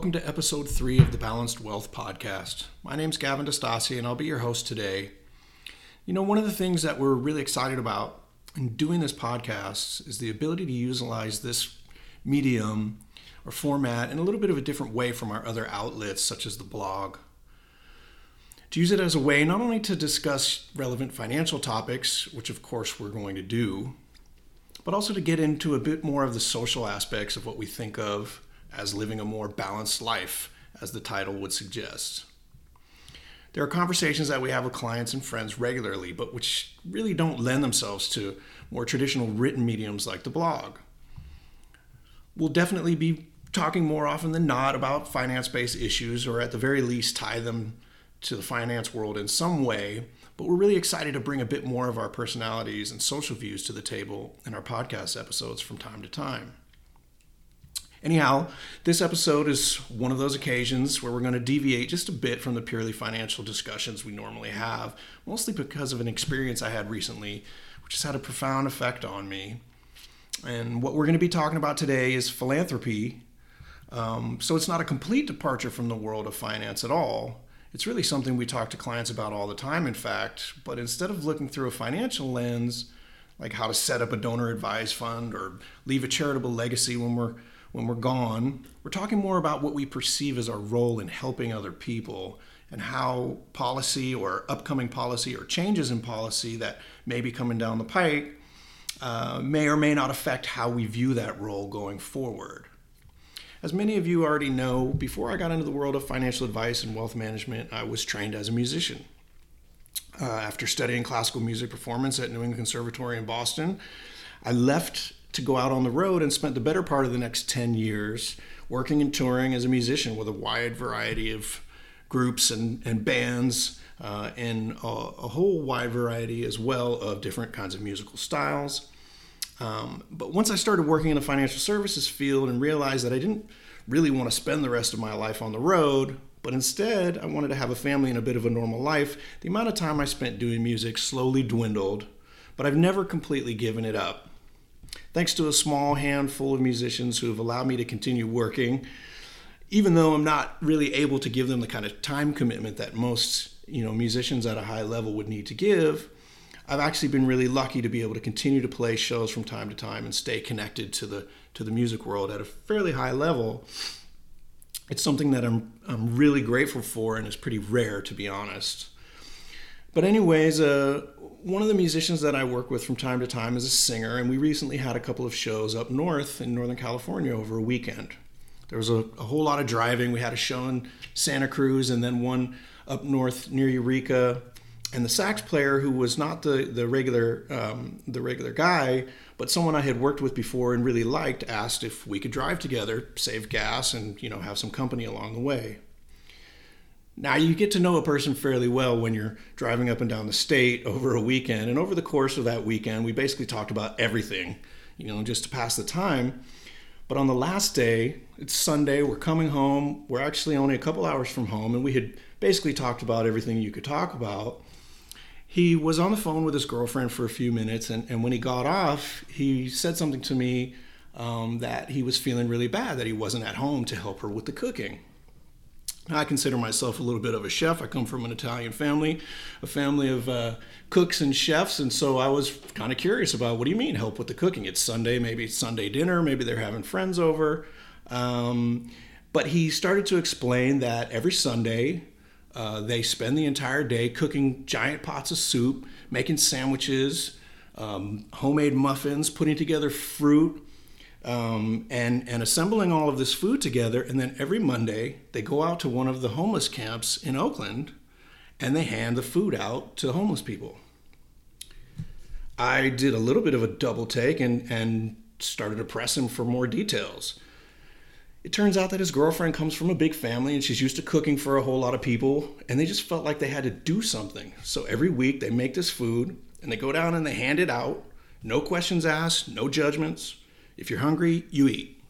Welcome to episode three of the Balanced Wealth Podcast. My name's Gavin Destasi, and I'll be your host today. You know, one of the things that we're really excited about in doing this podcast is the ability to utilize this medium or format in a little bit of a different way from our other outlets, such as the blog. To use it as a way not only to discuss relevant financial topics, which of course we're going to do, but also to get into a bit more of the social aspects of what we think of as living a more balanced life, as the title would suggest. There are conversations that we have with clients and friends regularly, but which really don't lend themselves to more traditional written mediums like the blog. We'll definitely be talking more often than not about finance based issues, or at the very least, tie them to the finance world in some way. But we're really excited to bring a bit more of our personalities and social views to the table in our podcast episodes from time to time. Anyhow, this episode is one of those occasions where we're going to deviate just a bit from the purely financial discussions we normally have, mostly because of an experience I had recently, which has had a profound effect on me. And what we're going to be talking about today is philanthropy. Um, so it's not a complete departure from the world of finance at all. It's really something we talk to clients about all the time, in fact. But instead of looking through a financial lens, like how to set up a donor advised fund or leave a charitable legacy when we're when we're gone, we're talking more about what we perceive as our role in helping other people and how policy or upcoming policy or changes in policy that may be coming down the pike uh, may or may not affect how we view that role going forward. As many of you already know, before I got into the world of financial advice and wealth management, I was trained as a musician. Uh, after studying classical music performance at New England Conservatory in Boston, I left to go out on the road and spent the better part of the next 10 years working and touring as a musician with a wide variety of groups and, and bands uh, and a, a, whole wide variety as well of different kinds of musical styles. Um, but once I started working in the financial services field and realized that I didn't really want to spend the rest of my life on the road, but instead I wanted to have a family and a bit of a normal life, the amount of time I spent doing music slowly dwindled, but I've never completely given it up thanks to a small handful of musicians who have allowed me to continue working, even though I'm not really able to give them the kind of time commitment that most you know musicians at a high level would need to give. I've actually been really lucky to be able to continue to play shows from time to time and stay connected to the to the music world at a fairly high level. It's something that I'm I'm really grateful for and is pretty rare to be honest. But anyways, uh, one of the musicians that I work with from time to time is a singer, and we recently had a couple of shows up north in Northern California over a weekend. There was a, a whole lot of driving. We had a show in Santa Cruz and then one up north near Eureka. And the sax player, who was not the the regular um, the regular guy, but someone I had worked with before and really liked, asked if we could drive together, save gas, and you know have some company along the way. Now, you get to know a person fairly well when you're driving up and down the state over a weekend. And over the course of that weekend, we basically talked about everything, you know, just to pass the time. But on the last day, it's Sunday, we're coming home. We're actually only a couple hours from home, and we had basically talked about everything you could talk about. He was on the phone with his girlfriend for a few minutes, and, and when he got off, he said something to me um, that he was feeling really bad that he wasn't at home to help her with the cooking. I consider myself a little bit of a chef. I come from an Italian family, a family of uh, cooks and chefs, and so I was kind of curious about what do you mean help with the cooking? It's Sunday, maybe it's Sunday dinner, maybe they're having friends over. Um, but he started to explain that every Sunday uh, they spend the entire day cooking giant pots of soup, making sandwiches, um, homemade muffins, putting together fruit um, and and assembling all of this food together. And then every Monday they go out to one of the homeless camps in Oakland, and they hand the food out to homeless people. I did a little bit of a double take and and started to press him for more details. It turns out that his girlfriend comes from a big family and she's used to cooking for a whole lot of people, and they just felt like they had to do something. So every week they make this food and they go down and they hand it out. No questions asked, no judgments. If you're hungry, you eat.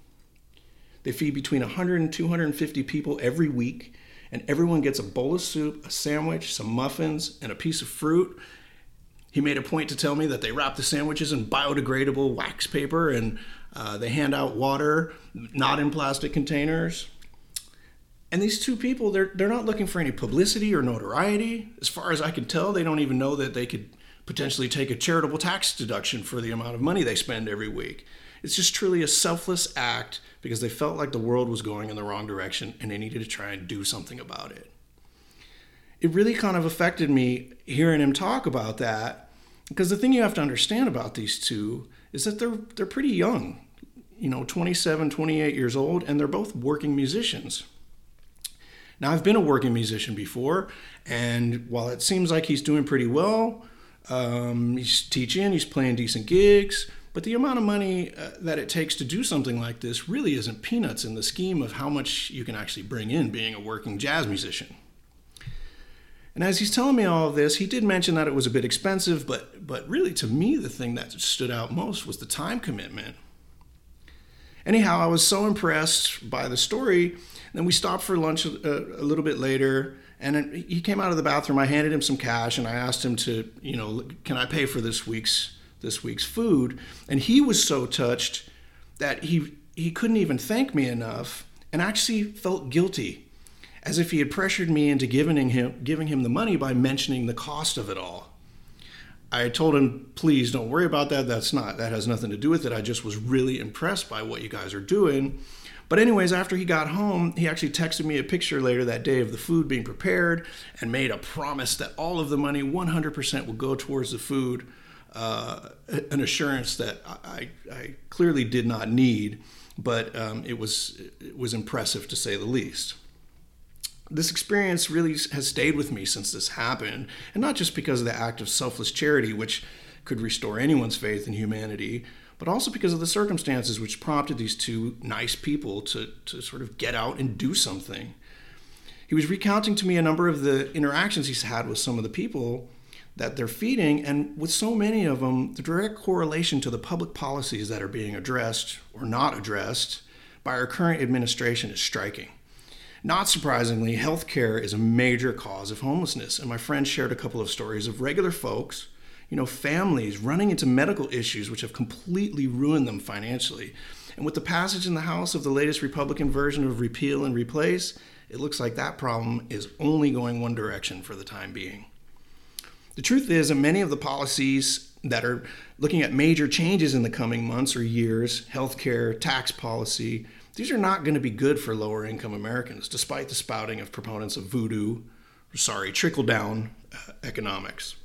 They feed between 100 and 250 people every week, and everyone gets a bowl of soup, a sandwich, some muffins, and a piece of fruit. He made a point to tell me that they wrap the sandwiches in biodegradable wax paper and uh, they hand out water, not in plastic containers. And these two people, they're they're not looking for any publicity or notoriety. As far as I can tell, they don't even know that they could potentially take a charitable tax deduction for the amount of money they spend every week. It's just truly a selfless act because they felt like the world was going in the wrong direction and they needed to try and do something about it. It really kind of affected me hearing him talk about that because the thing you have to understand about these two is that they're they're pretty young. You know, 27, 28 years old and they're both working musicians. Now, I've been a working musician before, and while it seems like he's doing pretty well, um, he's teaching, he's playing decent gigs, but the amount of money uh, that it takes to do something like this really isn't peanuts in the scheme of how much you can actually bring in being a working jazz musician. And as he's telling me all of this, he did mention that it was a bit expensive, but but really to me the thing that stood out most was the time commitment. Anyhow, I was so impressed by the story. Then we stopped for lunch a, a little bit later, and he came out of the bathroom. I handed him some cash, and I asked him to, you know, can I pay for this week's this week's food? And he was so touched that he he couldn't even thank me enough, and actually felt guilty as if he had pressured me into giving him, giving him the money by mentioning the cost of it all. I told him, please don't worry about that. That's not, that has nothing to do with it. I just was really impressed by what you guys are doing. But, anyways, after he got home, he actually texted me a picture later that day of the food being prepared and made a promise that all of the money, 100%, will go towards the food. Uh, an assurance that I, I, clearly did not need, but um, it, was, it was impressive to say the least this experience really has stayed with me since this happened, and not just because of the act of selfless charity, which could restore anyone's faith in humanity, but also because of the circumstances which prompted these two nice people to, to sort of get out and do something. He was recounting to me a number of the interactions he's had with some of the people that they're feeding, and with so many of them, the direct correlation to the public policies that are being addressed or not addressed by our current administration is striking. Not surprisingly, healthcare is a major cause of homelessness. And my friend shared a couple of stories of regular folks, you know, families running into medical issues which have completely ruined them financially. And with the passage in the House of the latest Republican version of repeal and replace, it looks like that problem is only going one direction for the time being. The truth is that many of the policies that are looking at major changes in the coming months or years, healthcare, tax policy, these are not going to be good for lower income Americans, despite the spouting of proponents of voodoo, sorry, trickle down uh, economics.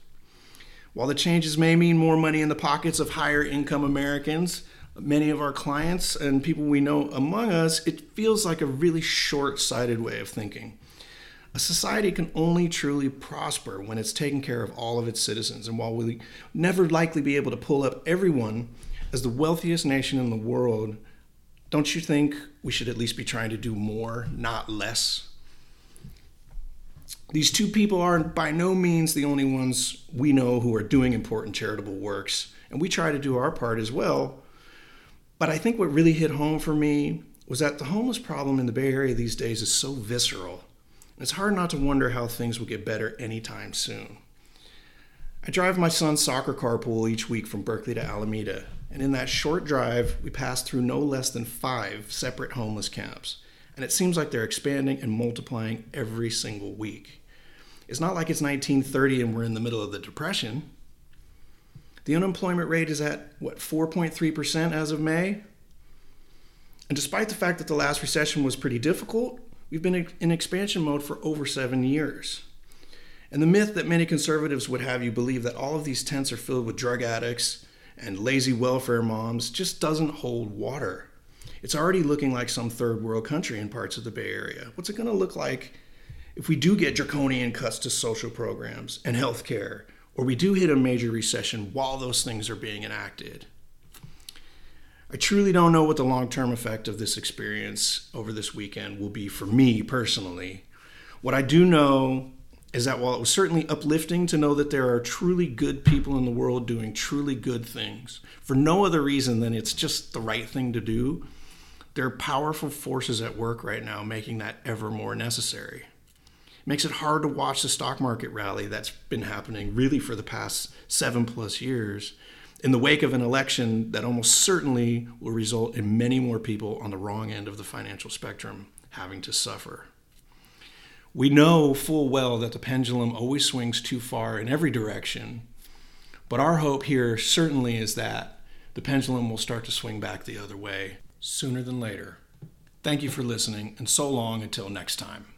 While the changes may mean more money in the pockets of higher income Americans, many of our clients and people we know among us, it feels like a really short sighted way of thinking. A society can only truly prosper when it's taking care of all of its citizens. And while we never likely be able to pull up everyone as the wealthiest nation in the world, don't you think we should at least be trying to do more, not less? These two people are by no means the only ones we know who are doing important charitable works, and we try to do our part as well. But I think what really hit home for me was that the homeless problem in the Bay Area these days is so visceral. It's hard not to wonder how things will get better anytime soon. I drive my son's soccer carpool each week from Berkeley to Alameda, and in that short drive, we pass through no less than five separate homeless camps. And it seems like they're expanding and multiplying every single week. It's not like it's 1930 and we're in the middle of the Depression. The unemployment rate is at, what, 4.3% as of May? And despite the fact that the last recession was pretty difficult, we've been in expansion mode for over seven years. And the myth that many conservatives would have you believe that all of these tents are filled with drug addicts and lazy welfare moms just doesn't hold water. It's already looking like some third world country in parts of the Bay Area. What's it going to look like if we do get draconian cuts to social programs and health care, or we do hit a major recession while those things are being enacted? I truly don't know what the long term effect of this experience over this weekend will be for me personally. What I do know is that while it was certainly uplifting to know that there are truly good people in the world doing truly good things for no other reason than it's just the right thing to do, there are powerful forces at work right now making that ever more necessary. It makes it hard to watch the stock market rally that's been happening really for the past seven plus years in the wake of an election that almost certainly will result in many more people on the wrong end of the financial spectrum having to suffer. We know full well that the pendulum always swings too far in every direction, but our hope here certainly is that the pendulum will start to swing back the other way sooner than later. Thank you for listening, and so long until next time.